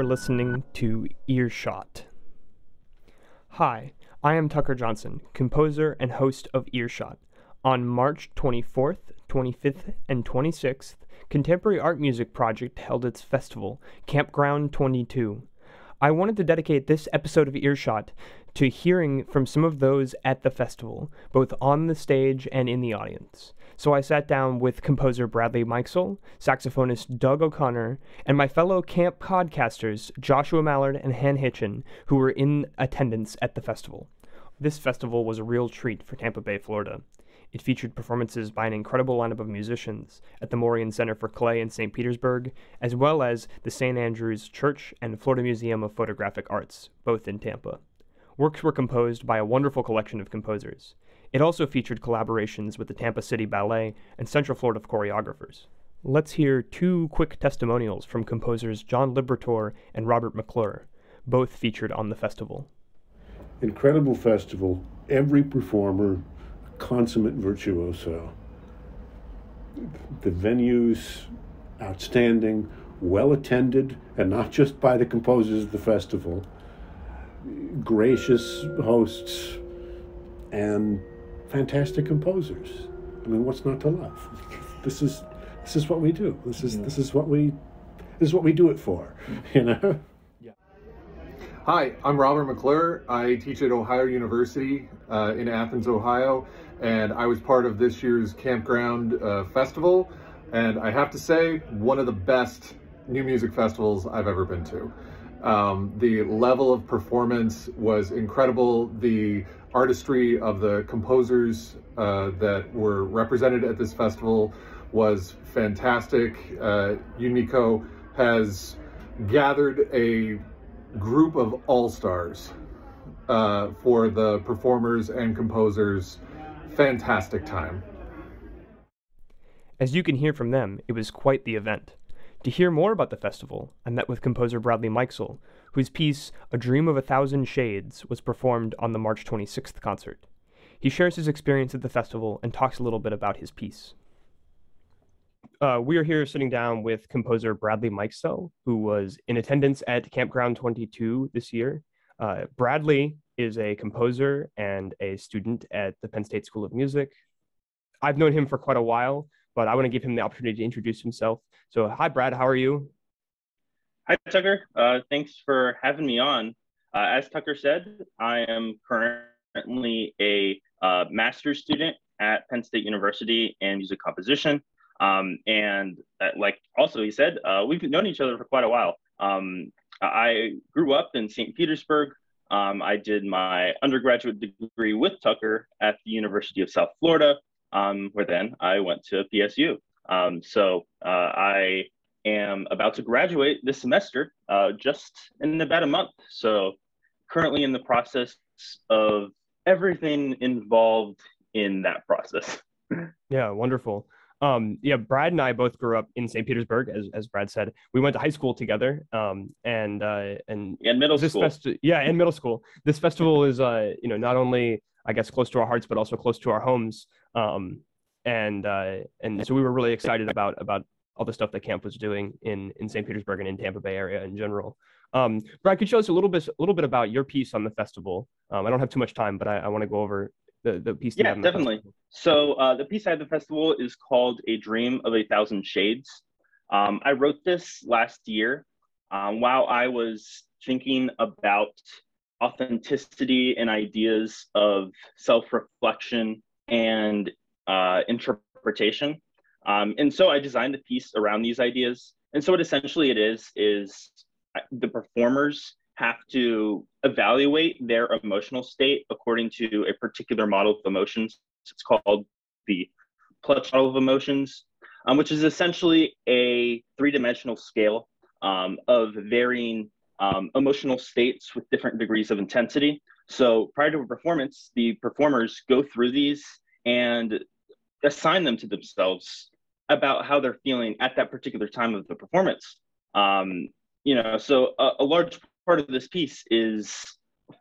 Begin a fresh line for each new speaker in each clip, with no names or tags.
Are listening to Earshot. Hi, I am Tucker Johnson, composer and host of Earshot. On March 24th, 25th, and 26th, Contemporary Art Music Project held its festival, Campground 22. I wanted to dedicate this episode of Earshot to hearing from some of those at the festival, both on the stage and in the audience. So I sat down with composer Bradley Mikesell, saxophonist Doug O'Connor, and my fellow camp podcasters Joshua Mallard and Han Hitchin, who were in attendance at the festival. This festival was a real treat for Tampa Bay, Florida. It featured performances by an incredible lineup of musicians at the Morean Center for Clay in St. Petersburg, as well as the St. Andrew's Church and Florida Museum of Photographic Arts, both in Tampa. Works were composed by a wonderful collection of composers. It also featured collaborations with the Tampa City Ballet and Central Florida choreographers. Let's hear two quick testimonials from composers John Liberatore and Robert McClure, both featured on the festival.
Incredible festival. Every performer, consummate virtuoso. The venues, outstanding, well attended, and not just by the composers of the festival. Gracious hosts and fantastic composers. I mean, what's not to love? This is this is what we do. This is this is what we this is what we do it for. You know.
Hi, I'm Robert McClure. I teach at Ohio University uh, in Athens, Ohio, and I was part of this year's Campground uh, Festival. And I have to say, one of the best new music festivals I've ever been to. Um, the level of performance was incredible. The artistry of the composers uh, that were represented at this festival was fantastic. Uh, Unico has gathered a group of all-stars uh, for the performers and composers. Fantastic time.
As you can hear from them, it was quite the event. To hear more about the festival, I met with composer Bradley Mikesell, whose piece, A Dream of a Thousand Shades, was performed on the March 26th concert. He shares his experience at the festival and talks a little bit about his piece. Uh, we are here sitting down with composer Bradley Mikesell, who was in attendance at Campground 22 this year. Uh, Bradley is a composer and a student at the Penn State School of Music. I've known him for quite a while, but I want to give him the opportunity to introduce himself. So, hi, Brad. How are you?
Hi, Tucker. Uh, thanks for having me on. Uh, as Tucker said, I am currently a uh, master's student at Penn State University in music composition. Um, and uh, like also he said, uh, we've known each other for quite a while. Um, I grew up in St. Petersburg. Um, I did my undergraduate degree with Tucker at the University of South Florida, um, where then I went to PSU. Um, so uh, I am about to graduate this semester, uh, just in about a month. So currently in the process of everything involved in that process.
yeah, wonderful. Um, yeah, Brad and I both grew up in St. Petersburg, as, as Brad said. We went to high school together, um, and uh, and
and middle school.
Festi- yeah, and middle school. This festival is, uh, you know, not only I guess close to our hearts, but also close to our homes. Um, and uh, and so we were really excited about about all the stuff that camp was doing in in St. Petersburg and in Tampa Bay area in general. Um, Brad, could you tell us a little bit a little bit about your piece on the festival? Um, I don't have too much time, but I, I want to go over the, the piece.
Yeah, definitely. So uh, the piece I the festival is called "A Dream of a Thousand Shades." Um, I wrote this last year um, while I was thinking about authenticity and ideas of self-reflection and uh, interpretation. Um, and so I designed the piece around these ideas. And so what essentially it is is the performers have to evaluate their emotional state according to a particular model of emotions. It's called the Plutch model of emotions, um, which is essentially a three-dimensional scale um, of varying um, emotional states with different degrees of intensity. So prior to a performance, the performers go through these and assign them to themselves about how they're feeling at that particular time of the performance. Um, you know, so a, a, large part of this piece is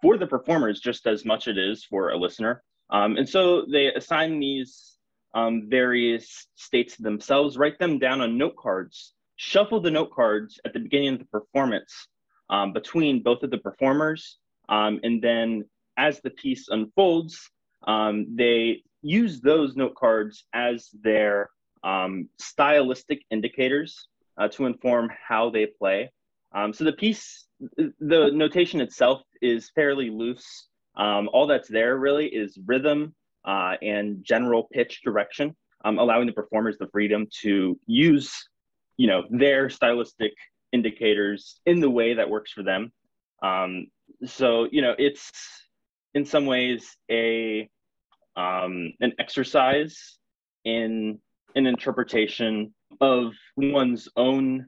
for the performers just as much as it is for a listener. Um, and so they assign these um, various states themselves, write them down on note cards shuffle the note cards at the beginning of the performance um, between both of the performers. Um, and then as the piece unfolds, um, they use those note cards as their um, stylistic indicators uh, to inform how they play. Um, so the piece, the notation itself is fairly loose. Um, all that's there really is rhythm uh, and general pitch direction, um, allowing the performers the freedom to use, you know, their stylistic indicators in the way that works for them. Um, so you know, it's in some ways a um, an exercise in an interpretation of one's own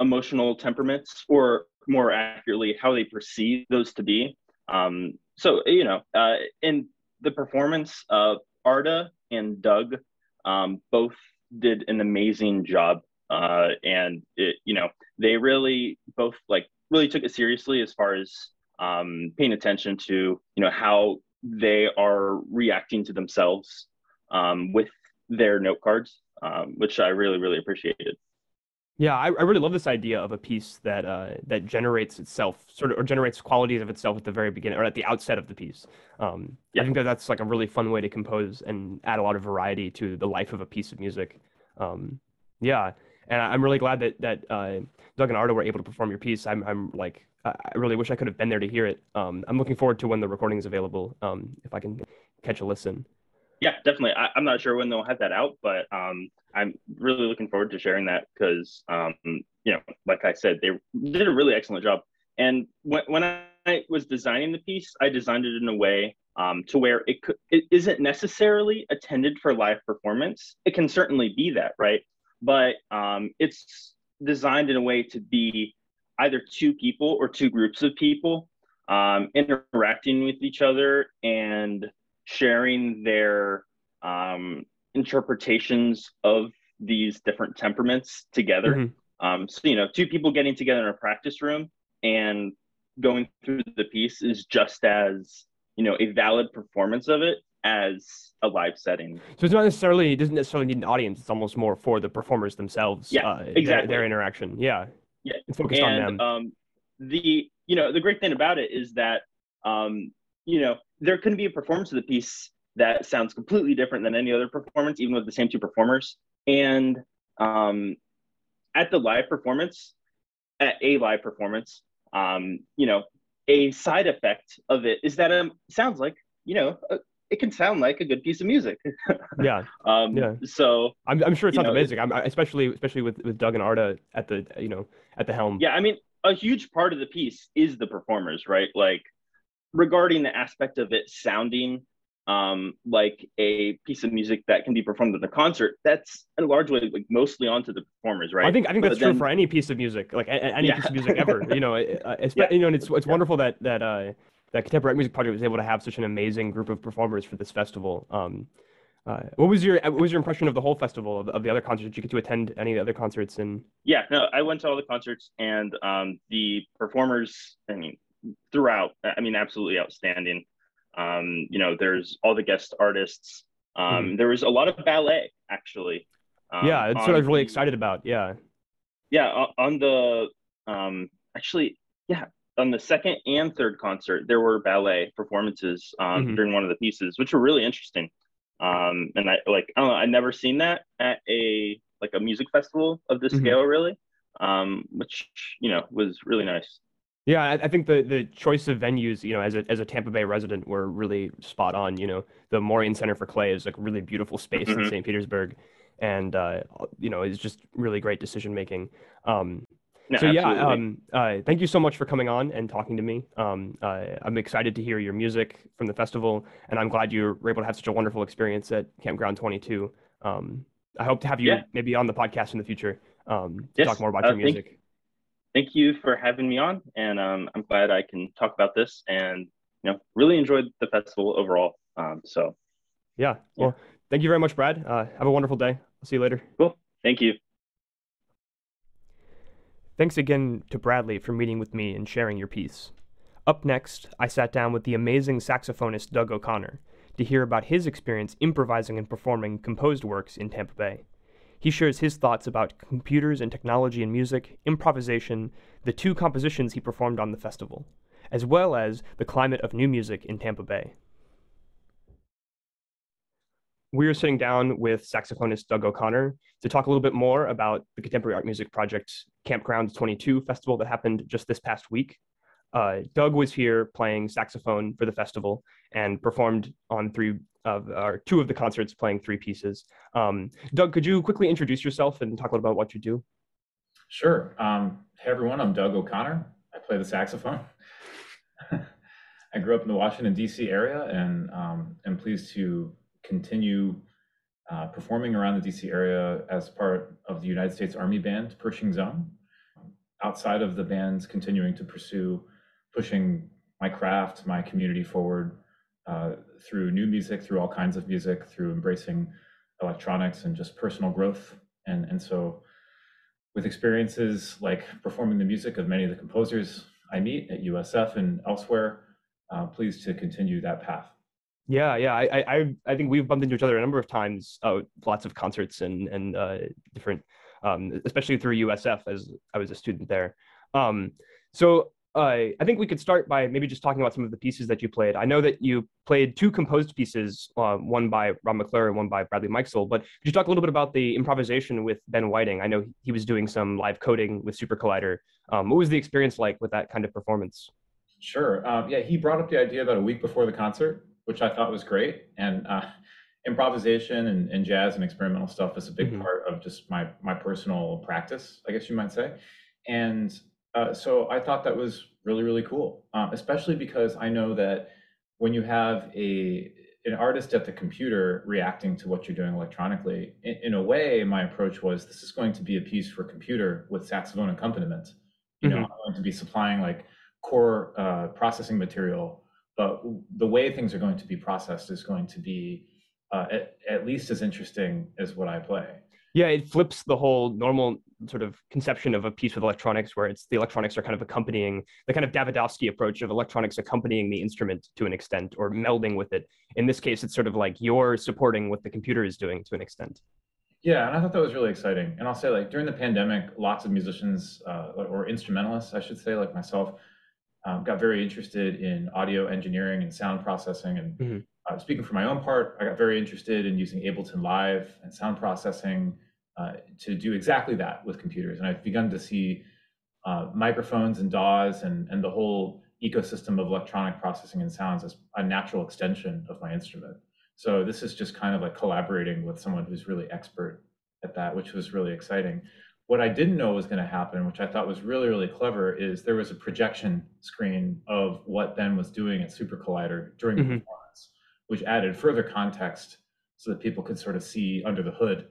emotional temperaments, or more accurately, how they perceive those to be. Um, so, you know, uh, in the performance, Arda and Doug um, both did an amazing job. Uh, and, it, you know, they really both like really took it seriously as far as um, paying attention to, you know, how they are reacting to themselves um, with their note cards, um, which I really, really appreciated.
Yeah, I, I really love this idea of a piece that uh, that generates itself, sort of, or generates qualities of itself at the very beginning or at the outset of the piece. Um, yeah. I think that that's like a really fun way to compose and add a lot of variety to the life of a piece of music. Um, yeah, and I'm really glad that that uh, Doug and Arda were able to perform your piece. I'm I'm like I really wish I could have been there to hear it. Um, I'm looking forward to when the recording is available. Um, if I can catch a listen.
Yeah, definitely. I, am not sure when they'll have that out, but um, I'm really looking forward to sharing that because, um, you know, like I said, they did a really excellent job. And when, when I was designing the piece, I designed it in a way um, to where it could, it isn't necessarily attended for live performance. It can certainly be that, right? But um, it's designed in a way to be either two people or two groups of people um, interacting with each other and sharing their um, interpretations of these different temperaments together. Mm-hmm. Um, so, you know, two people getting together in a practice room and going through the piece is just as, you know, a valid performance of it as a live setting.
So it's not necessarily, it doesn't necessarily need an audience. It's almost more for the performers themselves.
Yeah, uh, exactly.
Their, their, interaction. Yeah.
Yeah.
It's focused
and,
on them.
Um, the, you know, the great thing about it is that, um, you know, there couldn't be a performance of the piece that sounds completely different than any other performance, even with the same two performers. And um, at the live performance, at a live performance, um, you know, a side effect of it is that it sounds like, you know, uh, it can sound like a good piece of music.
yeah.
Um,
yeah.
So
I'm, I'm sure it sounds know, amazing. I'm especially especially with with Doug and Arda at the you know at the helm.
Yeah, I mean, a huge part of the piece is the performers, right? Like regarding the aspect of it sounding um, like a piece of music that can be performed at a concert, that's in a large way like mostly onto the performers, right?
I think I think but that's then, true for any piece of music, like any yeah. piece of music ever. you know, uh, yeah. you know, and it's it's yeah. wonderful that that uh, that Contemporary Music Project was able to have such an amazing group of performers for this festival. Um, uh, what was your what was your impression of the whole festival of, of the other concerts? Did you get to attend any of the other concerts? And
yeah, no, I went to all the concerts and um, the performers. I mean, throughout. I mean, absolutely outstanding. Um, you know, there's all the guest artists. Um, mm. There was a lot of ballet, actually.
Um, yeah, that's what I was really excited about. Yeah.
Yeah, on the um, actually, yeah, on the second and third concert, there were ballet performances um, mm-hmm. during one of the pieces, which were really interesting. Um, and I like, I don't know, I never seen that at a like a music festival of this mm-hmm. scale, really. Um, which you know was really nice.
Yeah, I, I think the the choice of venues, you know, as a as a Tampa Bay resident, were really spot on. You know, the Morean Center for Clay is like a really beautiful space mm-hmm. in St. Petersburg, and uh, you know, it's just really great decision making. Um,
no,
so
absolutely.
yeah, um, uh, thank you so much for coming on and talking to me. Um, uh, I'm excited to hear your music from the festival, and I'm glad you were able to have such a wonderful experience at Campground 22. Um, I hope to have you
yeah.
maybe on the podcast in the future um, to
yes.
talk more about uh, your music.
Thank, thank you for having me on, and um, I'm glad I can talk about this. And you know, really enjoyed the festival overall. Um, so,
yeah. Well, yeah. thank you very much, Brad. Uh, have a wonderful day. I'll see you later.
Cool. Thank you.
Thanks again to Bradley for meeting with me and sharing your piece. Up next, I sat down with the amazing saxophonist Doug O'Connor to hear about his experience improvising and performing composed works in Tampa Bay. He shares his thoughts about computers and technology and music, improvisation, the two compositions he performed on the festival, as well as the climate of new music in Tampa Bay. We are sitting down with saxophonist Doug O'Connor to talk a little bit more about the Contemporary Art Music Project Campground 22 festival that happened just this past week. Uh, Doug was here playing saxophone for the festival and performed on three of or two of the concerts playing three pieces. Um, Doug, could you quickly introduce yourself and talk a little about what you do?
Sure. Um, hey everyone, I'm Doug O'Connor. I play the saxophone. I grew up in the Washington D.C. area and um, am pleased to continue uh, performing around the D.C. area as part of the United States Army Band Pershing's Own. Outside of the bands, continuing to pursue pushing my craft, my community forward through new music, through all kinds of music, through embracing electronics and just personal growth. And, and so, with experiences like performing the music of many of the composers I meet at USF and elsewhere, uh, pleased to continue that path.
Yeah, yeah, I, I, I think we've bumped into each other a number of times, uh, lots of concerts and and uh, different, um, especially through USF as I was a student there. Um, so uh, I think we could start by maybe just talking about some of the pieces that you played. I know that you played two composed pieces, uh, one by Rob McClure and one by Bradley Mikesell, but could you talk a little bit about the improvisation with Ben Whiting? I know he was doing some live coding with Super Collider. Um, what was the experience like with that kind of performance?
Sure. Um, yeah, he brought up the idea about a week before the concert, which I thought was great. And uh, improvisation and, and, jazz and experimental stuff is a big mm-hmm. part of just my my personal practice, I guess you might say. And uh, so I thought that was really really cool, um, especially because I know that when you have a an artist at the computer reacting to what you're doing electronically, in, in, a way, my approach was this is going to be a piece for computer with saxophone accompaniment. You mm-hmm. know, I'm going to be supplying like core uh, processing material, but the way things are going to be processed is going to be uh, at, at least as interesting as what I play.
Yeah, it flips the whole normal sort of conception of a piece with electronics, where it's the electronics are kind of accompanying the kind of Davidovsky approach of electronics accompanying the instrument to an extent or melding with it. In this case, it's sort of like you're supporting what the computer is doing to an extent.
Yeah, and I thought that was really exciting. And I'll say, like during the pandemic, lots of musicians uh, or instrumentalists, I should say, like myself, um, got very interested in audio engineering and sound processing. And mm-hmm. uh, speaking for my own part, I got very interested in using Ableton Live and sound processing uh, to do exactly that with computers. And I've begun to see uh, microphones and DAWs and, and the whole ecosystem of electronic processing and sounds as a natural extension of my instrument. So this is just kind of like collaborating with someone who's really expert at that, which was really exciting. What I didn't know was going to happen, which I thought was really, really clever, is there was a projection screen of what Ben was doing at Super Collider during mm-hmm. the performance, which added further context so that people could sort of see under the hood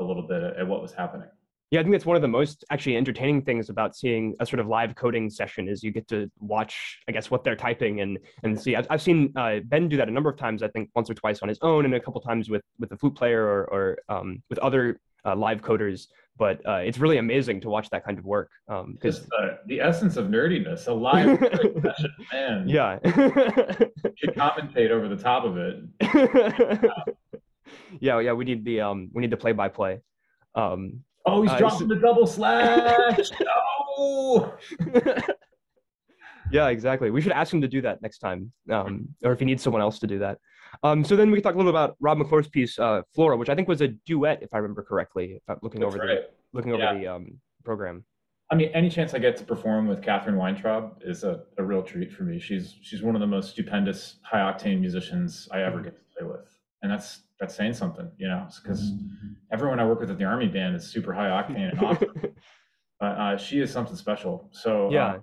a little bit at what was happening.
Yeah, I think that's one of the most actually entertaining things about seeing a sort of live coding session is you get to watch, I guess, what they're typing and and see. I've, I've seen uh, Ben do that a number of times. I think once or twice on his own, and a couple times with with a flute player or or um, with other uh, live coders. But uh, it's really amazing to watch that kind of work
because um, the essence of nerdiness, a live session, man.
Yeah,
you commentate over the top of it.
yeah, yeah, we need the um, we need the play by play. Um,
oh, he's uh, dropping the double slash. no.
yeah, exactly. We should ask him to do that next time, um, or if he needs someone else to do that. Um, so then we can talk a little about Rob McClure's piece, uh, Flora, which I think was a duet, if I remember correctly. If I'm looking That's over right. the looking over yeah. the um, program.
I mean, any chance I get to perform with Catherine Weintraub is a, a real treat for me. She's she's one of the most stupendous, high octane musicians I ever mm-hmm. get to play with, and that's that's saying something, you know, because mm-hmm. everyone I work with at the Army Band is super high octane and awesome. but uh, she is something special. So
yeah, uh,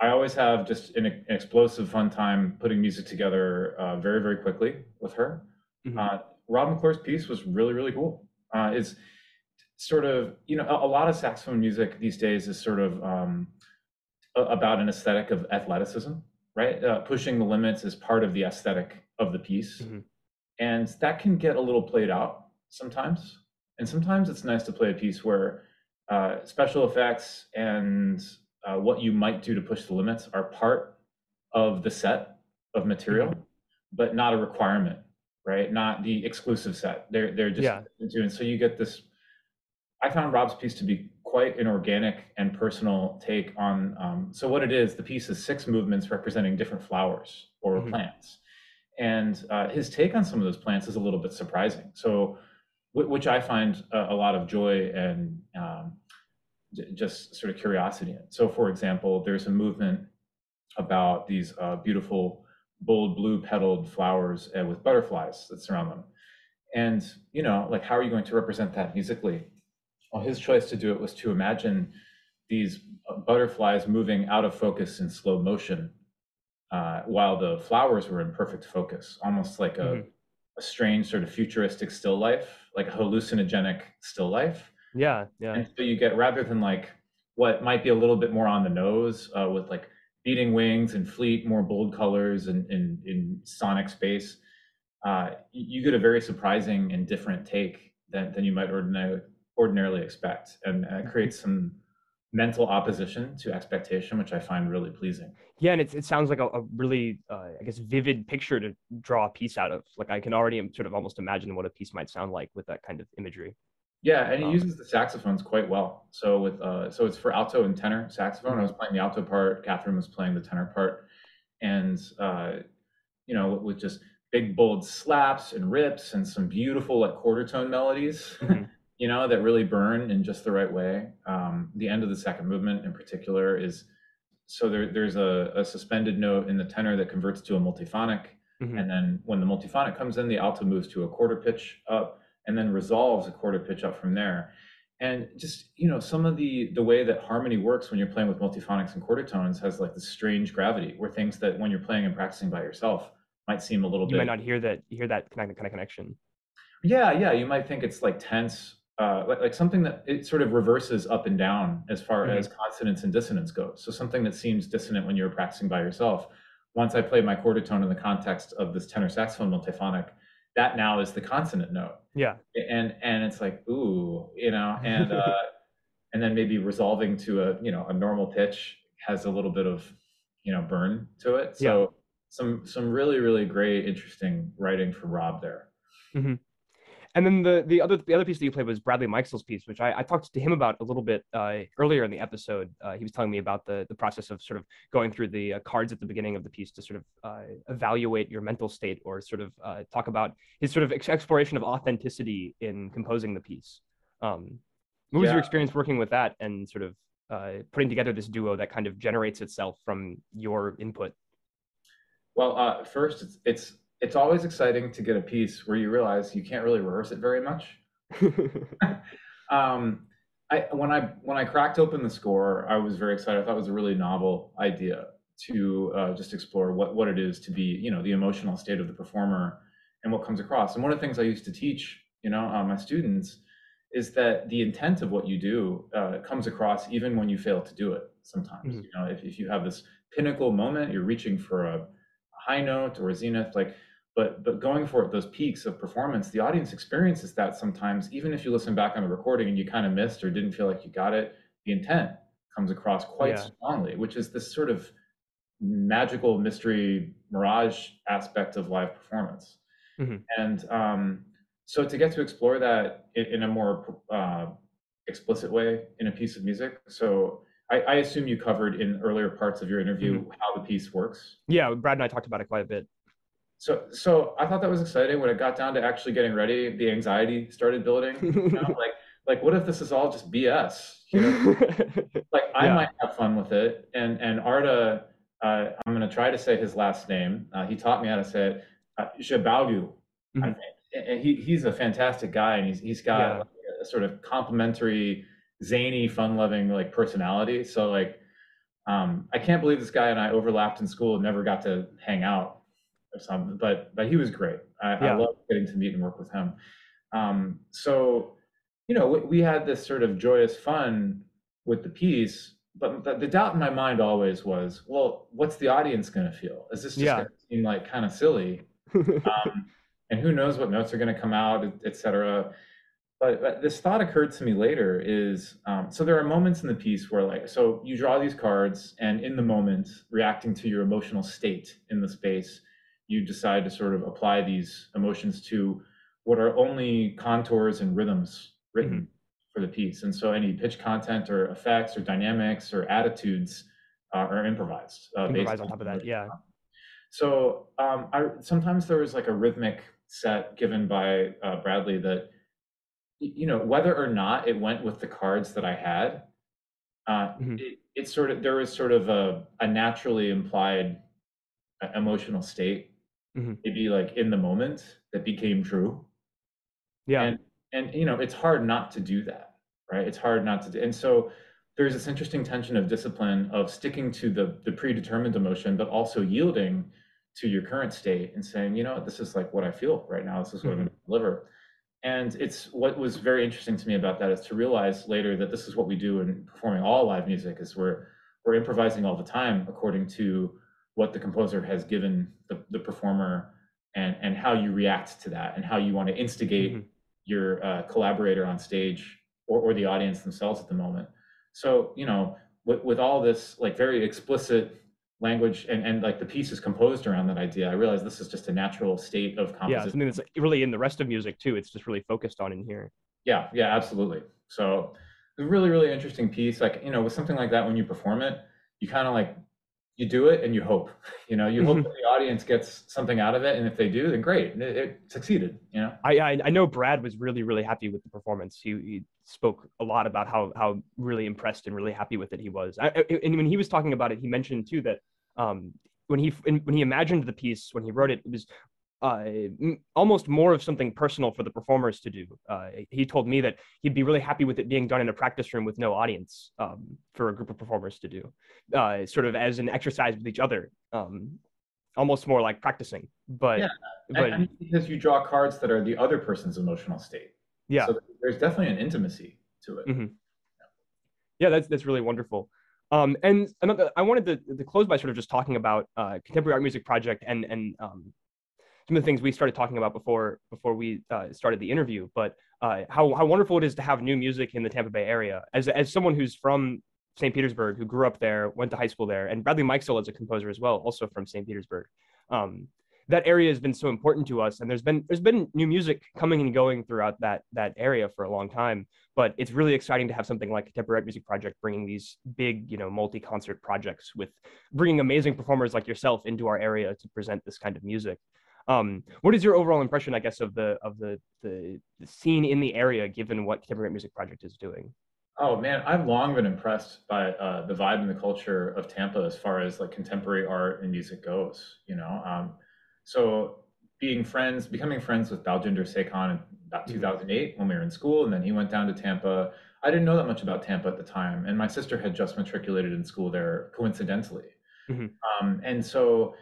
I always have just an, an, explosive fun time putting music together uh, very very quickly with her. Mm-hmm. Uh, Rob McClure's piece was really really cool. Uh, it's sort of you know a, a, lot of saxophone music these days is sort of um, about an aesthetic of athleticism, right? Uh, pushing the limits is part of the aesthetic of the piece. Mm-hmm and that can get a little played out sometimes. And sometimes it's nice to play a piece where uh, special effects and uh, what you might do to push the limits are part of the set of material, mm-hmm. but not a requirement, right? Not the exclusive set. They're they're just
yeah.
doing so you get this I found Rob's piece to be quite an organic and personal take on. Um, so what it is, the piece is six movements representing different flowers or mm-hmm. plants, and uh, his take on some of those plants is a little bit surprising. So, which I find a, lot of joy and um, just sort of curiosity in. So, for example, there's a movement about these uh, beautiful bold blue petaled flowers uh, with butterflies that surround them. And, you know, like, how are you going to represent that musically? Well, his choice to do it was to imagine these uh, butterflies moving out of focus in slow motion uh, while the flowers were in perfect focus, almost like a, mm-hmm. a strange sort of futuristic still life, like a hallucinogenic still life.
Yeah, yeah.
And so you get rather than like what might be a little bit more on the nose uh, with like beating wings and fleet, more bold colors and in, in, sonic space, uh, you get a very surprising and different take than, than you might ordinarily ordinarily expect, and uh, it creates some mental opposition to expectation, which I find really pleasing.
Yeah, and it it sounds like a, a really, uh, I guess, vivid picture to draw a piece out of. Like I can already sort of almost imagine what a piece might sound like with that kind of imagery.
Yeah, and he um, uses the saxophones quite well. So with uh, so it's for alto and tenor saxophone. Mm-hmm. I was playing the alto part. Catherine was playing the tenor part, and uh, you know, with just big bold slaps and rips and some beautiful like quarter tone melodies. Mm-hmm. you know that really burn in just the right way. Um, the end of the second movement, in particular, is so there, there's a, a suspended note in the tenor that converts to a multiphonic, mm-hmm. and then when the multiphonic comes in, the alto moves to a quarter pitch up and then resolves a quarter pitch up from there. And just you know, some of the the way that harmony works when you're playing with multiphonics and quarter tones has like this strange gravity, where things that when you're playing and practicing by yourself might seem a little
you
bit.
You might not hear that hear that kind of, kind of connection.
Yeah, yeah, you might think it's like tense, uh, like, like something that it sort of reverses up and down as far mm-hmm. as consonance and dissonance goes. So something that seems dissonant when you're practicing by yourself. Once I play my quarter tone in the context of this tenor saxophone multiphonic, that now is the consonant note.
Yeah.
And and it's like ooh, you know, and uh, and then maybe resolving to a you know a normal pitch has a little bit of you know burn to it. So yeah. some some really really great interesting writing from Rob there.
Mm-hmm. And then the the other the other piece that you played was Bradley Mikesell's piece, which I, I talked to him about a little bit uh, earlier in the episode. Uh, he was telling me about the the process of sort of going through the uh, cards at the beginning of the piece to sort of uh, evaluate your mental state, or sort of uh, talk about his sort of ex- exploration of authenticity in composing the piece. Um, what was yeah. your experience working with that and sort of uh, putting together this duo that kind of generates itself from your input?
Well, first, it's, it's it's always exciting to get a piece where you realize you can't really rehearse it very much. um, I, when I when I cracked open the score, I was very excited. I thought it was a really novel idea to uh, just explore what what it is to be, you know, the emotional state of the performer and what comes across. And one of the things I used to teach, you know, uh, my students is that the intent of what you do uh, comes across even when you fail to do it. Sometimes, mm-hmm. you know, if if you have this pinnacle moment, you're reaching for a high note or a zenith, like but but going for it, those peaks of performance, the audience experiences that sometimes, even if you listen back on the recording and you kind of missed or didn't feel like you got it, the intent comes across quite yeah. strongly, which is this sort of magical mystery mirage aspect of live performance. Mm-hmm. And um, so to get to explore that in, in a more uh, explicit way in a piece of music, so I, I, assume you covered in earlier parts of your interview mm-hmm. how the piece works.
Yeah, Brad and I talked about it quite a bit
so so I thought that was exciting when it got down to actually getting ready. The anxiety started building. You know, like like what if this is all just BS? You know, like I yeah. might have fun with it. And and Arda, uh, I'm going to try to say his last name. Uh, he taught me how to say it. Uh, mm-hmm. And he he's a fantastic guy, and he's he's got yeah. like a sort of complimentary, zany, fun-loving like personality. So like. Um, I can't believe this guy and I overlapped in school and never got to hang out or something. But but he was great. I, yeah. I love getting to meet and work with him. Um, so you know, we, we, had this sort of joyous fun with the piece, but the, the, doubt in my mind always was, well, what's the audience going to feel? Is this just yeah. going to seem like kind of silly? um, and who knows what notes are going to come out, etc. But, but, this thought occurred to me later is um, so there are moments in the piece where like so you draw these cards and in the moment reacting to your emotional state in the space you decide to sort of apply these emotions to what are only contours and rhythms written mm-hmm. for the piece. And so any pitch content or effects or dynamics or attitudes uh, are improvised.
Uh, improvised on top of that, yeah.
So um, I sometimes there was like a rhythmic set given by uh, Bradley that you know whether or not it went with the cards that I had. Uh, mm-hmm. it, it, sort of there was sort of a, a naturally implied uh, emotional state, mm-hmm. maybe like in the moment that became true.
Yeah,
and and you know it's hard not to do that, right? It's hard not to do, and so there's this interesting tension of discipline of sticking to the the predetermined emotion, but also yielding to your current state and saying, you know, this is like what I feel right now. This is what mm-hmm. I'm going to deliver. And it's what was very interesting to me about that is to realize later that this is what we do in performing all live music is we're we're improvising all the time according to what the composer has given the, the performer and and how you react to that and how you want to instigate mm-hmm. your uh, collaborator on stage or, or the audience themselves at the moment so, you know, with, with all this like very explicit language and, and like the piece is composed around that idea, I realize this is just a natural state of composition.
Yeah, something that's really in the rest of music too. It's just really focused on in here.
Yeah, yeah, absolutely. So a really, really interesting piece. Like, you know, with something like that, when you perform it, you kind of like you do it and you hope you know you hope mm-hmm. the audience gets something out of it and if they do then great it, it succeeded you know?
I, I, I know brad was really really happy with the performance. He, he spoke a lot about how how really impressed and really happy with it he was. I, and when he was talking about it he mentioned too that um when he when he imagined the piece when he wrote it it was uh, almost more of something personal for the performers to do. Uh, he told me that he'd be really happy with it being done in a practice room with no audience um, for a group of performers to do, uh, sort of as an exercise with each other, um, almost more like practicing. But,
yeah, but because you draw cards that are the other person's emotional state.
Yeah,
so there's definitely an intimacy to it.
Mm-hmm. Yeah, that's that's really wonderful. Um, and another, I wanted to, to close by sort of just talking about uh, contemporary art music project and and um, some of the things we started talking about before before we uh, started the interview, but uh, how how wonderful it is to have new music in the Tampa Bay area. As as someone who's from St. Petersburg, who grew up there, went to high school there, and Bradley Mikesell is a composer as well, also from St. Petersburg. Um, that area has been so important to us, and there's been there's been new music coming and going throughout that that area for a long time. But it's really exciting to have something like a Contemporary Music Project bringing these big, you know, multi concert projects with bringing amazing performers like yourself into our area to present this kind of music. Um, what is your overall impression, I guess, of the of the, the, the scene in the area, given what Contemporary Music Project is doing?
Oh man, I've long been impressed by uh, the vibe and the culture of Tampa as far as like contemporary art and music goes. You know, um, so being friends, becoming friends with Baljinder Sekhon in about mm-hmm. 2008 when we were in school, and then he went down to Tampa. I didn't know that much about Tampa at the time, and my sister had just matriculated in school there coincidentally. Mm-hmm. Um, and so,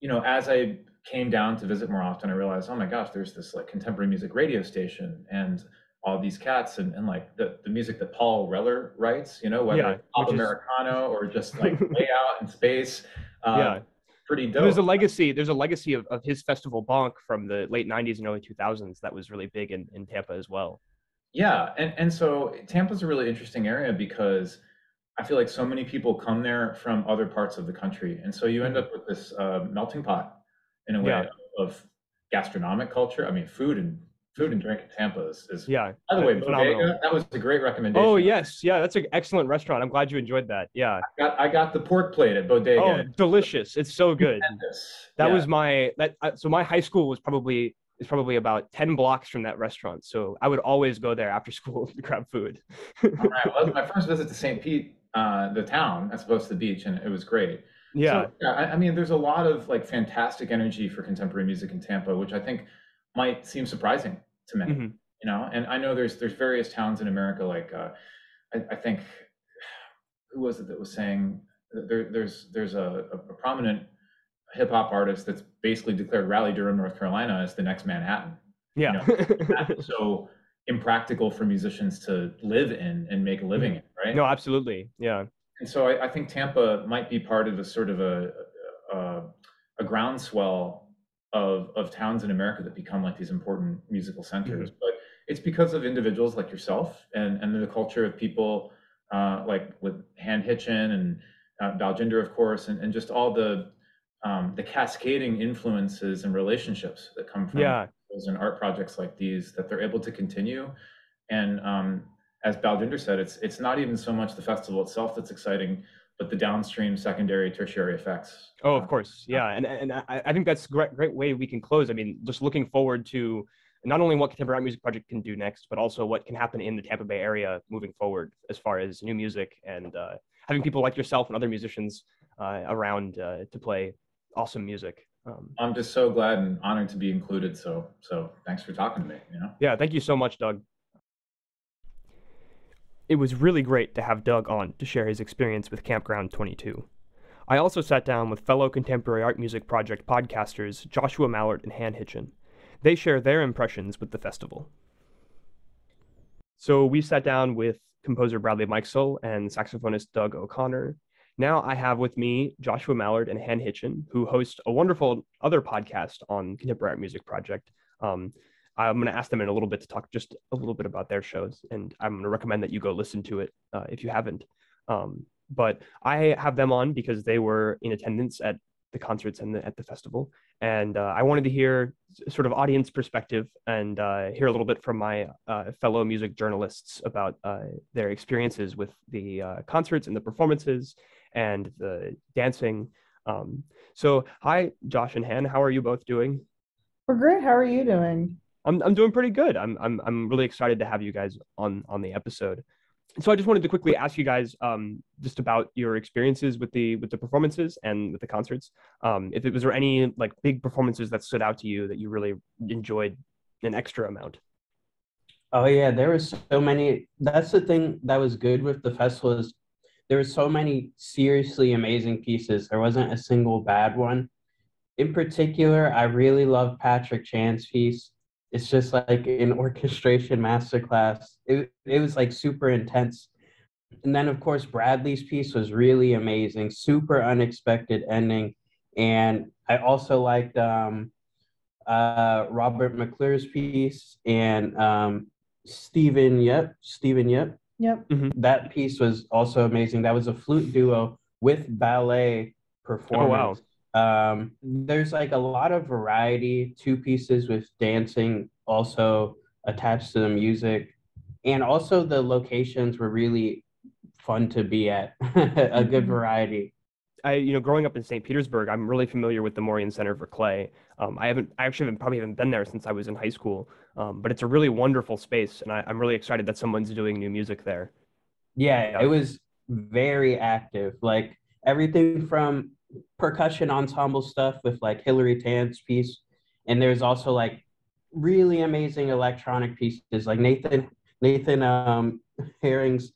you know, as I came down to visit more often, I realized, oh my gosh, there's this like contemporary music radio station and all these cats and, and like the, the music that Paul Reller writes, you know, whether yeah, pop Americano is... or just like way out in space. Uh, yeah. Pretty dope.
There's a legacy. There's a legacy of, of his festival Bonk from the late '90s and early 2000s that was really big in, in Tampa as well.
Yeah, and and so Tampa's a really interesting area because I feel like so many people come there from other parts of the country, and so you end mm-hmm. up with this uh, melting pot in a way yeah. of gastronomic culture. I mean, food and food and drink in Tampa is, is
yeah.
By the way, Bodega, that was a great recommendation.
Oh yes, yeah, that's an excellent restaurant. I'm glad you enjoyed that. Yeah,
I got, I got the pork plate at Bodega.
Oh, delicious! It's so good. That yeah. was my that. Uh, so my high school was probably is probably about 10 blocks from that restaurant. So I would always go there after school to grab food.
All right. Well, my first visit to St. Pete, uh, the town, as opposed to the beach, and it was great.
Yeah.
So, yeah, I, I, mean, there's a lot of like fantastic energy for contemporary music in Tampa, which I think might seem surprising to many. Mm-hmm. You know, and I know there's there's various towns in America, like uh, I, I, think who was it that was saying there, there's there's a, a prominent hip hop artist that's basically declared Raleigh Durham, North Carolina, as the next Manhattan.
Yeah.
You know, so impractical for musicians to live in and make a living mm-hmm. in, right?
No, absolutely. Yeah.
And so I, I, think Tampa might be part of a sort of a, a, a groundswell of, of towns in America that become like these important musical centers. Mm-hmm. But it's because of individuals like yourself and, and the culture of people uh, like with Han Hitchin and uh, Baljinder, of course, and, and just all the um, the cascading influences and relationships that come from
yeah.
those and art projects like these that they're able to continue. And um, as Baljinder said, it's it's not even so much the festival itself that's exciting, but the downstream secondary tertiary effects.
Oh, of course, yeah, and and I, I think that's a great great way we can close. I mean, just looking forward to not only what Contemporary Art Music Project can do next, but also what can happen in the Tampa Bay area moving forward as far as new music and uh, having people like yourself and other musicians uh, around uh, to play awesome music.
Um, I'm just so glad and honored to be included. So, so thanks for talking to me. You know.
Yeah, thank you so much, Doug. It was really great to have Doug on to share his experience with Campground 22. I also sat down with fellow Contemporary Art Music Project podcasters Joshua Mallard and Han Hitchin. They share their impressions with the festival. So we sat down with composer Bradley Mikesell and saxophonist Doug O'Connor. Now I have with me Joshua Mallard and Han Hitchin, who host a wonderful other podcast on Contemporary Art Music Project. Um, I'm going to ask them in a little bit to talk just a little bit about their shows, and I'm going to recommend that you go listen to it uh, if you haven't. Um, but I have them on because they were in attendance at the concerts and the, at the festival, and uh, I wanted to hear sort of audience perspective and uh, hear a little bit from my uh, fellow music journalists about uh, their experiences with the uh, concerts and the performances and the dancing. Um, so, hi, Josh and Han, how are you both doing?
We're great. How are you doing?
I'm I'm doing pretty good. I'm I'm I'm really excited to have you guys on on the episode. So I just wanted to quickly ask you guys um, just about your experiences with the with the performances and with the concerts. Um, if it was there any like big performances that stood out to you that you really enjoyed an extra amount.
Oh yeah, there were so many. That's the thing that was good with the festival is there were so many seriously amazing pieces. There wasn't a single bad one. In particular, I really loved Patrick Chan's piece it's just like an orchestration masterclass. It, it was like super intense. And then, of course, Bradley's piece was really amazing, super unexpected ending. And I also liked um, uh, Robert McClure's piece and um, Stephen Yep, Stephen Yep.
Yep.
Mm-hmm. That piece was also amazing. That was a flute duo with ballet performance. Oh, wow. Um, there's like a lot of variety, two pieces with dancing also attached to the music. And also the locations were really fun to be at, a good mm-hmm. variety.
I, you know, growing up in St. Petersburg, I'm really familiar with the Morean Center for Clay. Um, I haven't, I actually haven't probably haven't been there since I was in high school. Um, but it's a really wonderful space, and I, am really excited that someone's doing new music there.
Yeah, yeah, it was very active. Like everything from percussion ensemble stuff with like Hilary Tan's piece, and there's also like really amazing electronic pieces like Nathan Nathan um Herring's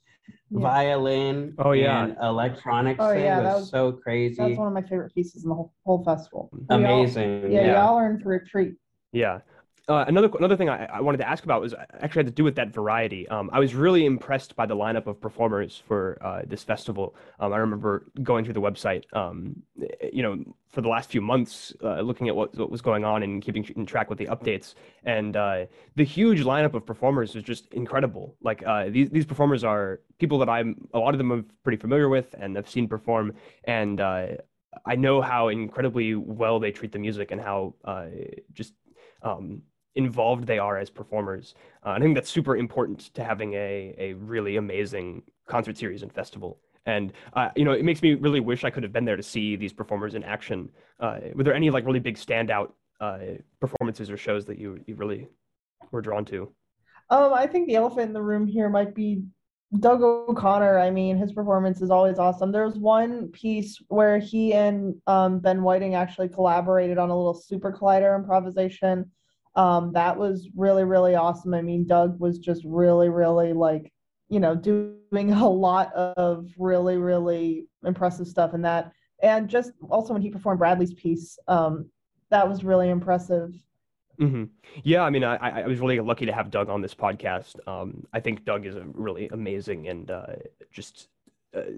yeah. violin.
Oh yeah,
electronics. Oh yeah, was, that was so crazy.
That's one of my favorite pieces in the whole, whole festival.
Amazing.
Y'all, yeah, yeah, y'all are in for a treat.
Yeah, uh, another another thing I, I, wanted to ask about was actually had to do with that variety. Um, I was really impressed by the lineup of performers for uh, this festival. Um, I remember going through the website, um, you know, for the last few months, uh, looking at what, what was going on and keeping in track with the updates. And uh, the huge lineup of performers was just incredible. Like uh, these these performers are people that I'm a lot of them I'm pretty familiar with and have seen perform, and uh, I know how incredibly well they treat the music and how just um, involved they are as performers. Uh, I think that's super important to having a, a really amazing concert series and festival. And uh, you know, it makes me really wish I could have been there to see these performers in action. Uh, were there any like really big standout uh, performances or shows that you you really were drawn to?
Um, I think the elephant in the room here might be Doug O'Connor. I mean, his performance is always awesome. There was one piece where he and um, Ben Whiting actually collaborated on a little super collider improvisation um, that was really, really awesome. I mean, Doug was just really, really like, you know, doing a lot of really, really impressive stuff in that. And just also when he performed Bradley's piece, um, that was really impressive.
Mm-hmm. Yeah, I mean, I, I was really lucky to have Doug on this podcast. Um, I think Doug is a really amazing and uh, just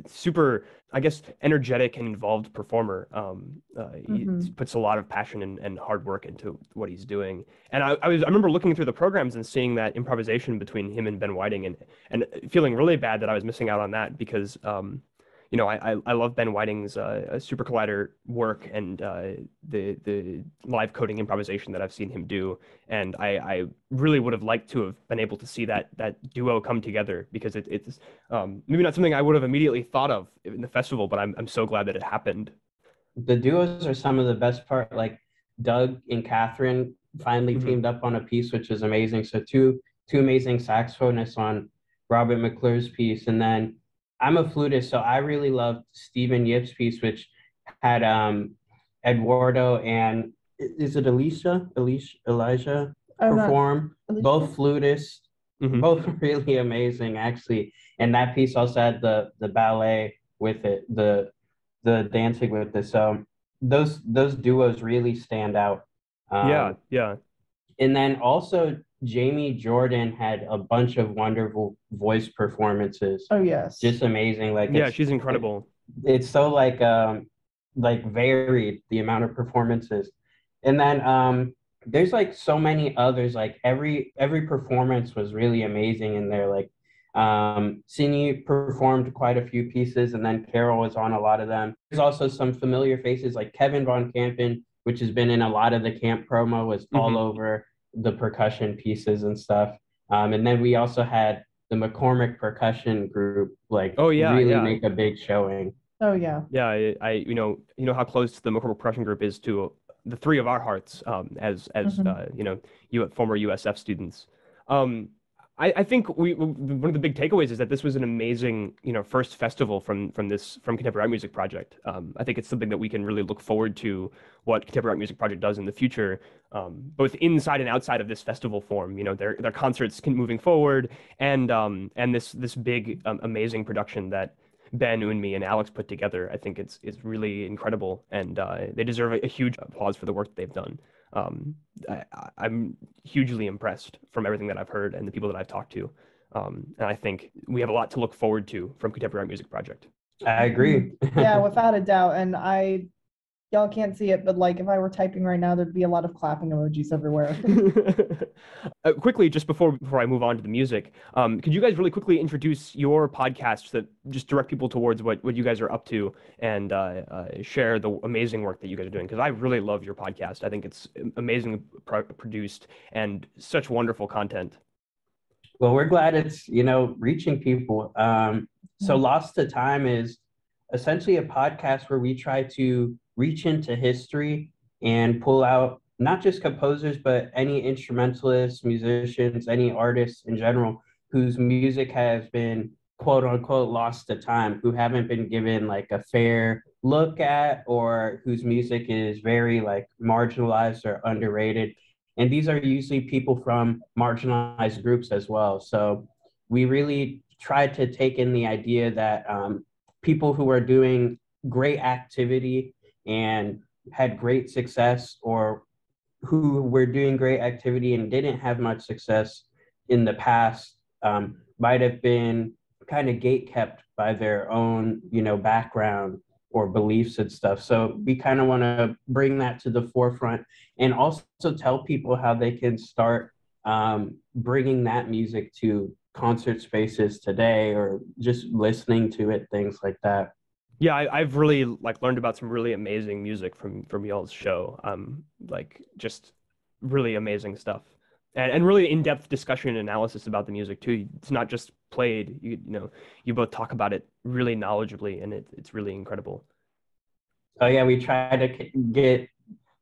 super, I guess, energetic and involved performer. Um, uh, mm-hmm. He puts a lot of passion and, and, hard work into what he's doing. And I, I, was, I remember looking through the programs and seeing that improvisation between him and Ben Whiting, and and feeling really bad that I was missing out on that because, um, you know, I, I, I love Ben Whiting's uh, SuperCollider work and uh, the the live coding improvisation that I've seen him do, and I, I really would have liked to have been able to see that that duo come together because it, it's um, maybe not something I would have immediately thought of in the festival, but I'm I'm so glad that it happened.
The duos are some of the best part. Like Doug and Catherine finally mm-hmm. teamed up on a piece, which is amazing. So two two amazing saxophonists on Robert McClure's piece, and then I'm a flutist, so I really loved Stephen Yip's piece, which had um Eduardo and is it Alicia, Alicia, Elijah I'm perform, both flutists, mm-hmm. both really amazing actually. And that piece also had the the ballet with it, the the dancing with it. So those those duos really stand out.
Um, yeah, yeah.
And then also Jamie Jordan had a bunch of wonderful voice performances.
Oh yes,
just amazing. Like
yeah, she's incredible.
It's so like um like varied the amount of performances, and then um there's like so many others. Like every every performance was really amazing in there. Like um Sini performed quite a few pieces, and then Carol was on a lot of them. There's also some familiar faces like Kevin Von Kampen, which has been in a lot of the camp promo, was mm-hmm. all over the percussion pieces and stuff. Um, and then we also had the McCormick percussion group, like
oh yeah,
really
yeah.
make a big showing.
Oh yeah,
yeah. I, I, you know you know how close the McCormick percussion group is to the three of our hearts um, as as mm-hmm. uh, you know you former USF students. Um, I, I think we one of the big takeaways is that this was an amazing you know first festival from from this from Contemporary Art Music Project. Um, I think it's something that we can really look forward to what Contemporary Art Music Project does in the future, um, both inside and outside of this festival form. You know their their concerts can, moving forward and um, and this this big um, amazing production that Ben, Unmi, and Alex put together. I think it's it's really incredible, and uh, they deserve a, a huge applause for the work they've done um, I, am hugely impressed from everything that I've heard and the people that I've talked to. Um, and I think we have a lot to look forward to from Contemporary Art Music Project.
I agree.
yeah, without a doubt. And I y'all can't see it, but like if I were typing right now, there'd be a lot of clapping emojis everywhere.
uh, quickly, just before before I move on to the music, um, could you guys really quickly introduce your podcast that just direct people towards what what you guys are up to and uh, uh, share the amazing work that you guys are doing? Because I really love your podcast. I think it's amazingly pro- produced and such wonderful content.
Well, we're glad it's you know reaching people. Um, so, mm-hmm. Lost to Time is essentially a podcast where we try to reach into history and pull out not just composers, but any instrumentalists, musicians, any artists in general whose music has been quote unquote lost to time, who haven't been given like a fair look at or whose music is very like marginalized or underrated. And these are usually people from marginalized groups as well. So we really try to take in the idea that um, people who are doing great activity and had great success or who were doing great activity and didn't have much success in the past um, might have been kind of gate kept by their own you know background or beliefs and stuff. So we kind of want to bring that to the forefront and also tell people how they can start um, bringing that music to concert spaces today or just listening to it things like that
yeah, I, have really like learned about some really amazing music from from y'all's show. Um, like just really amazing stuff, and and really in depth discussion and analysis about the music too. It's not just played. You you know you both talk about it really knowledgeably, and it, it's really incredible.
Oh yeah, we try to get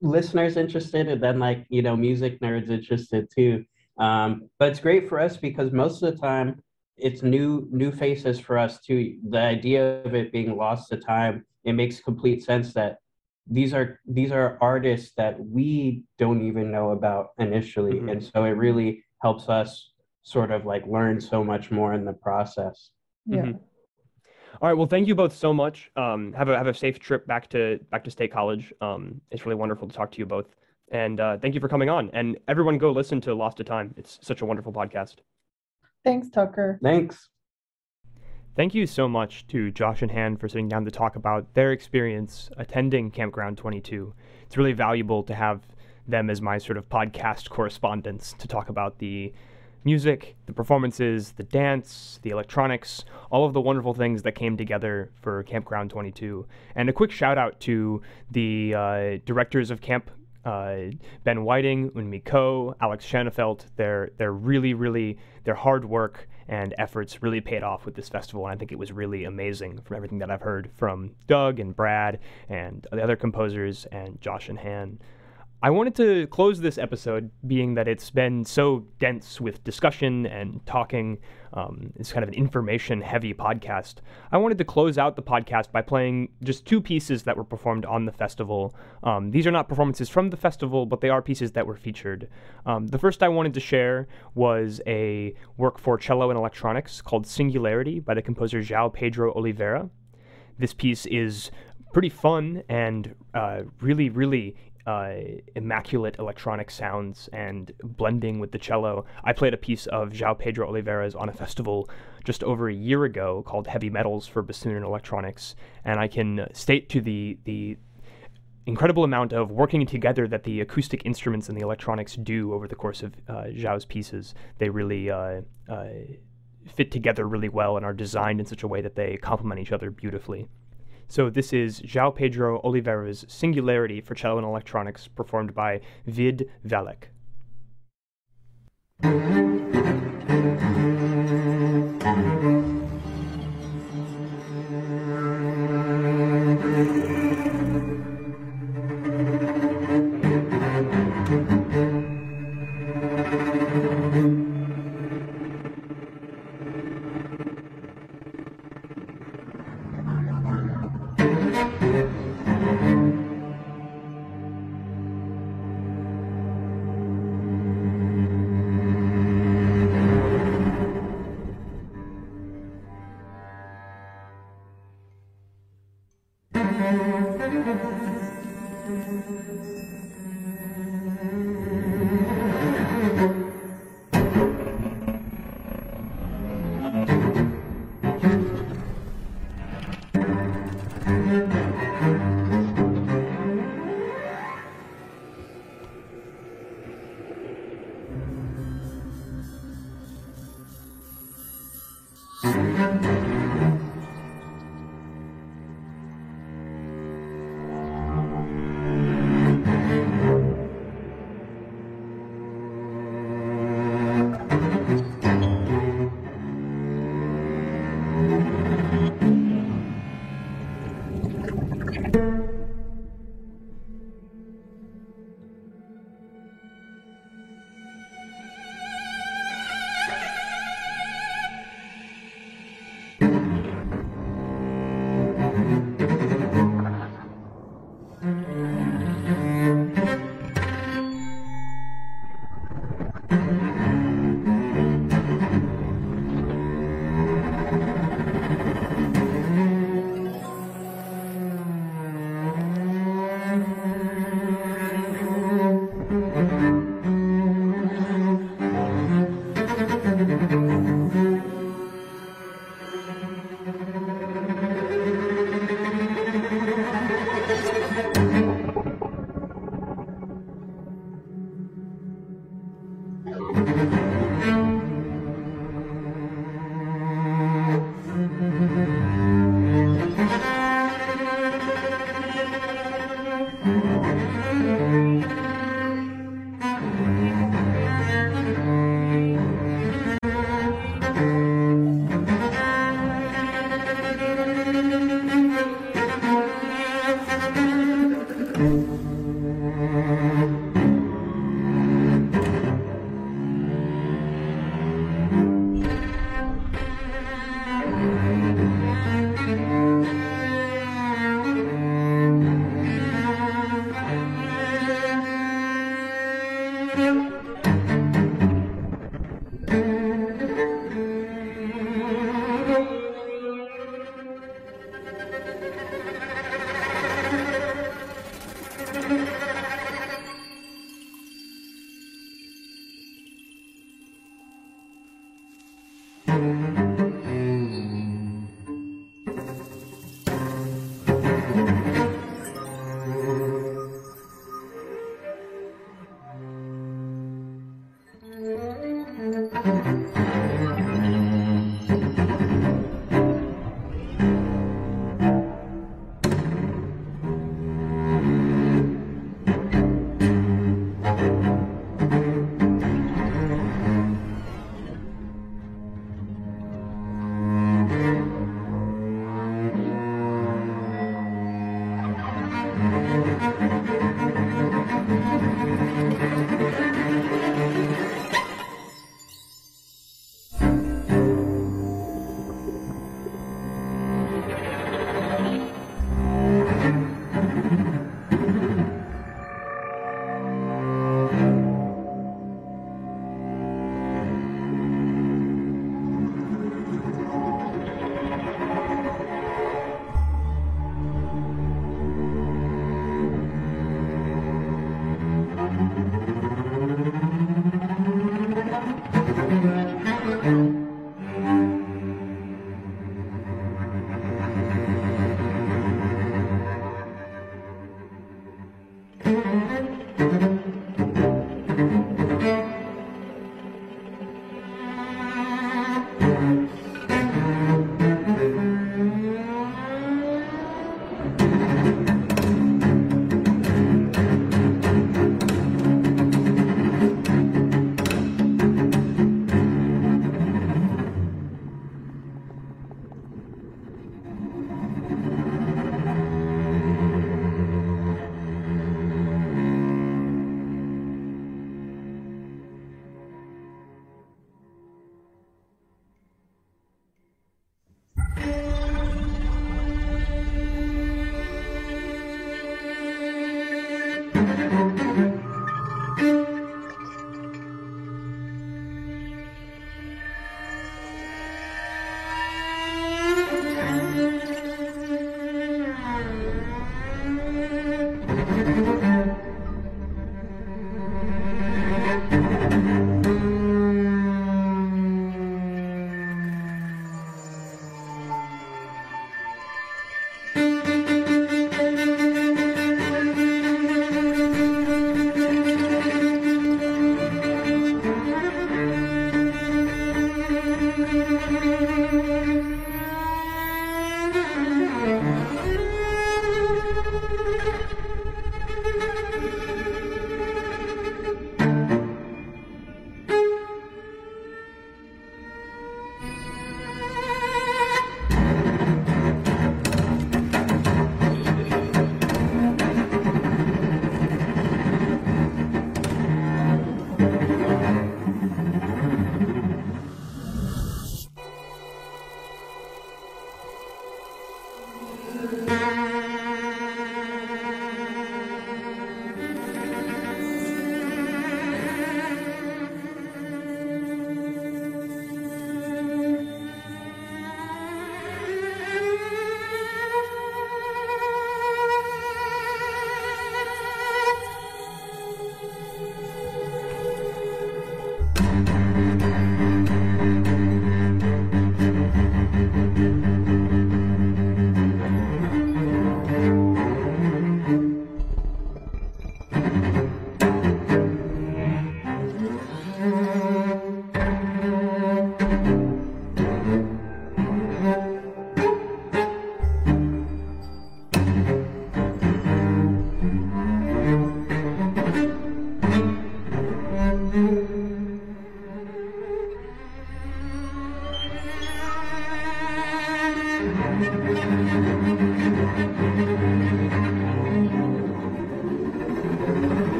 listeners interested, and then like you know music nerds interested too. Um, but it's great for us because most of the time it's new new faces for us too. The idea of it being lost to time, it makes complete sense that these are these are artists that we don't even know about initially, mm-hmm. and so it really helps us sort of like learn so much more in the process.
Yeah. Mm-hmm.
All right. Well, thank you both so much. Um, have a have a safe trip back to back to State College. Um, it's really wonderful to talk to you both, and uh, thank you for coming on. And everyone, go listen to Lost to Time. It's such a wonderful podcast.
Thanks, Tucker.
Thanks.
Thank you so much to Josh and Han for sitting down to talk about their experience attending Campground 22. It's really valuable to have them as my sort of podcast correspondents to talk about the music, the performances, the dance, the electronics, all of the wonderful things that came together for Campground 22. And a quick shout out to the uh, directors of Camp. Uh, ben Whiting, Unmi Ko, Alex Schanefeld, their their really really their hard work and efforts really paid off with this festival, and I think it was really amazing from everything that I've heard from Doug and Brad and the other composers and Josh and Han. I wanted to close this episode, being that it's been so dense with discussion and talking. Um, it's kind of an information heavy podcast. I wanted to close out the podcast by playing just two pieces that were performed on the festival. Um, these are not performances from the festival, but they are pieces that were featured. Um, the first I wanted to share was a work for cello and electronics called Singularity by the composer João Pedro Oliveira. This piece is pretty fun and uh, really, really uh, immaculate electronic sounds and blending with the cello. I played a piece of João Pedro Oliveira's on a festival just over a year ago called Heavy Metals for Bassoon and Electronics, and I can state to the the incredible amount of working together that the acoustic instruments and the electronics do over the course of uh, João's pieces. They really uh, uh, fit together really well and are designed in such a way that they complement each other beautifully. So this is João Pedro Oliveira's Singularity for Cello and Electronics, performed by Vid Valek.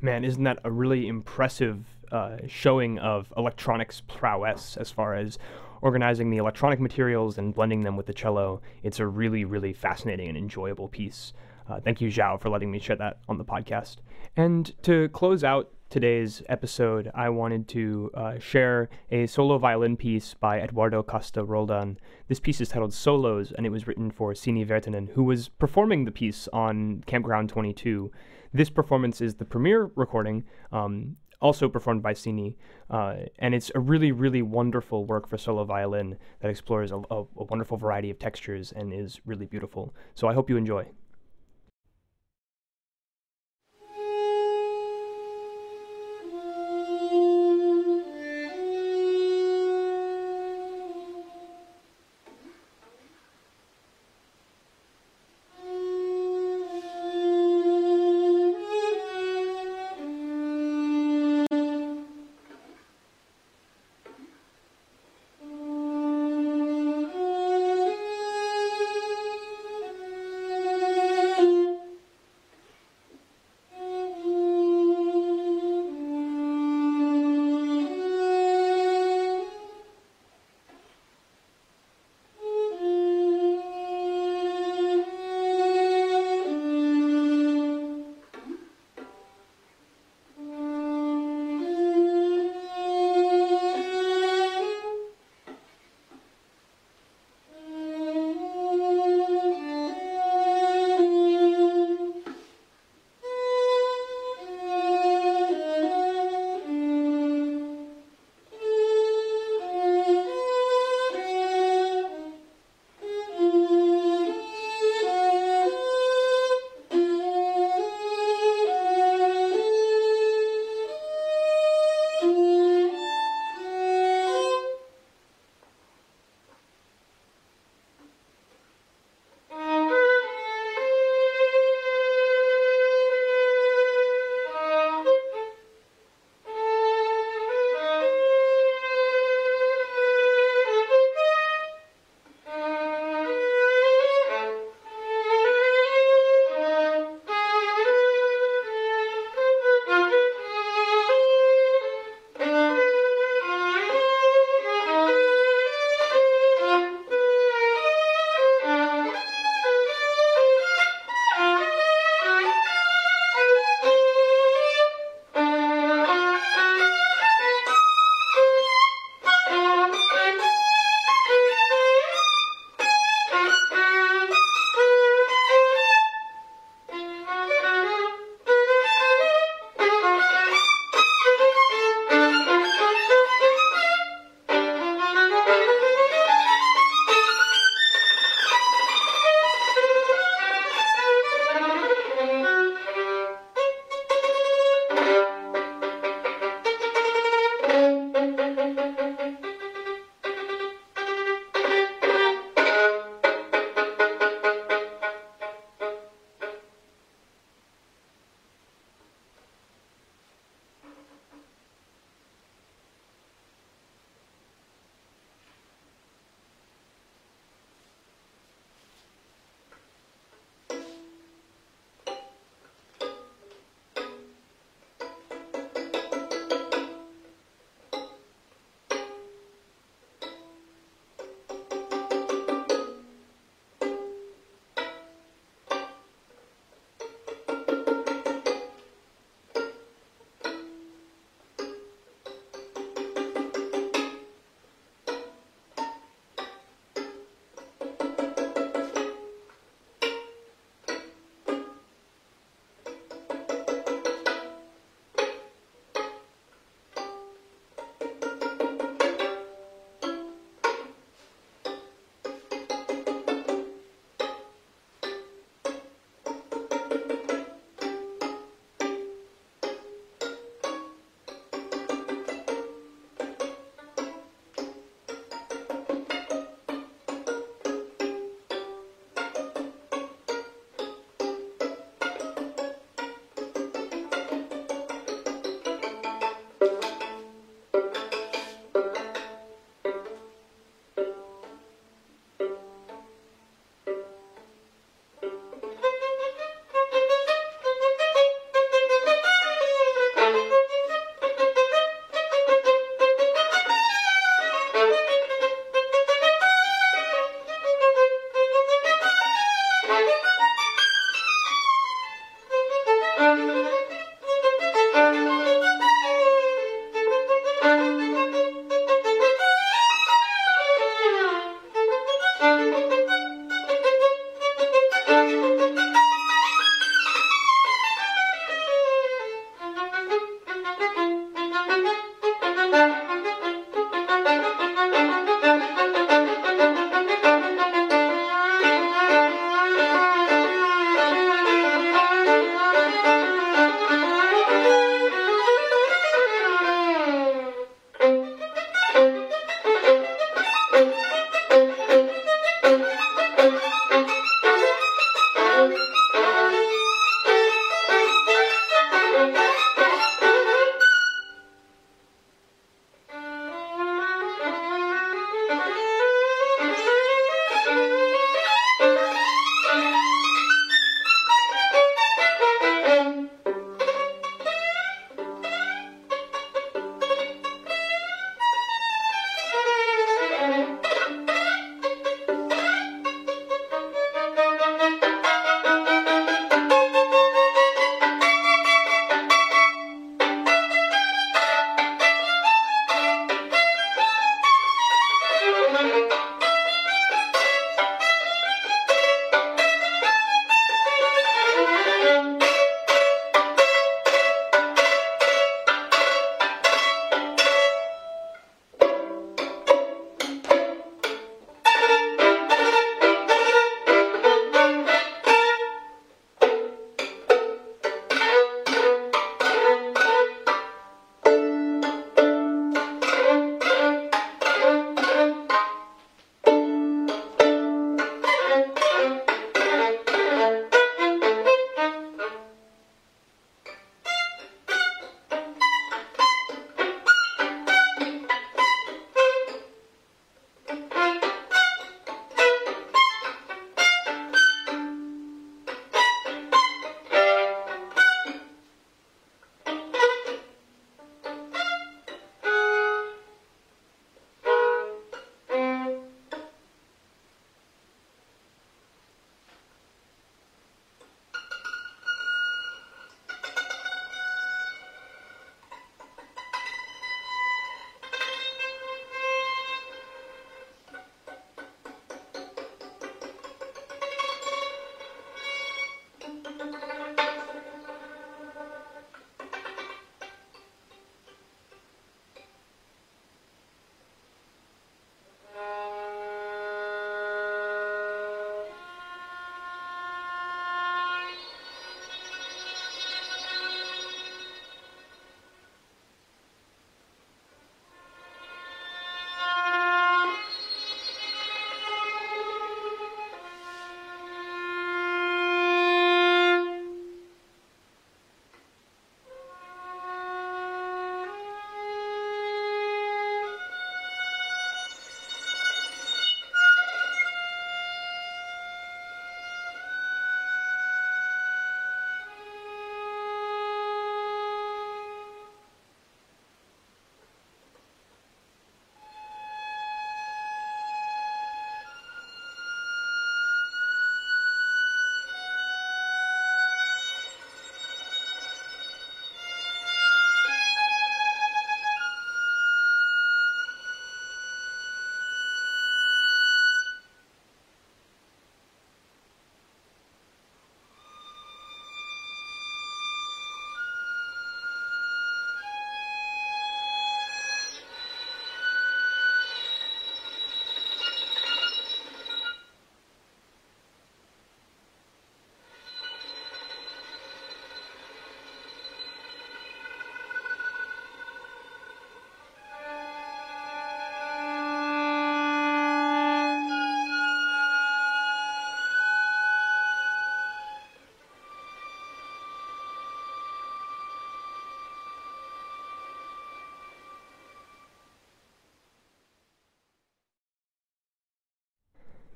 Man, isn't that a really impressive uh, showing of electronics prowess as far as organizing the electronic materials and blending them with the cello? It's a really, really fascinating and enjoyable piece. Uh, thank you, João, for letting me share that on the podcast. And to close out today's episode, I wanted to uh, share a solo violin piece by Eduardo Costa Roldan. This piece is titled Solos, and it was written for Sini Virtanen, who was performing the piece on Campground 22. This performance is the premiere recording, um, also performed by Sini, uh, and it's a really, really wonderful work for solo violin that explores a, a, a wonderful variety of textures and is really beautiful. So I hope you enjoy.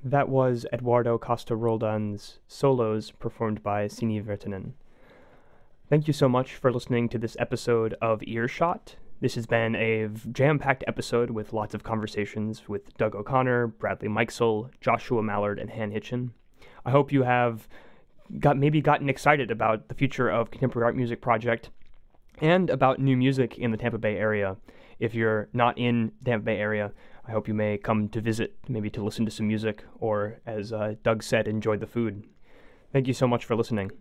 That was Eduardo Costa Roldan's solos performed by Sini Virtanen. Thank you so much for listening to this episode of Earshot. This has been a jam packed episode with lots of conversations with Doug O'Connor, Bradley Mikesell, Joshua Mallard, and Han Hitchin. I hope you have got maybe gotten excited about the future of Contemporary Art Music Project and about new music in the Tampa Bay area. If you're not in Tampa Bay area, I hope you may come to visit, maybe to listen to some music, or as uh, Doug said, enjoy the food. Thank you so much for listening.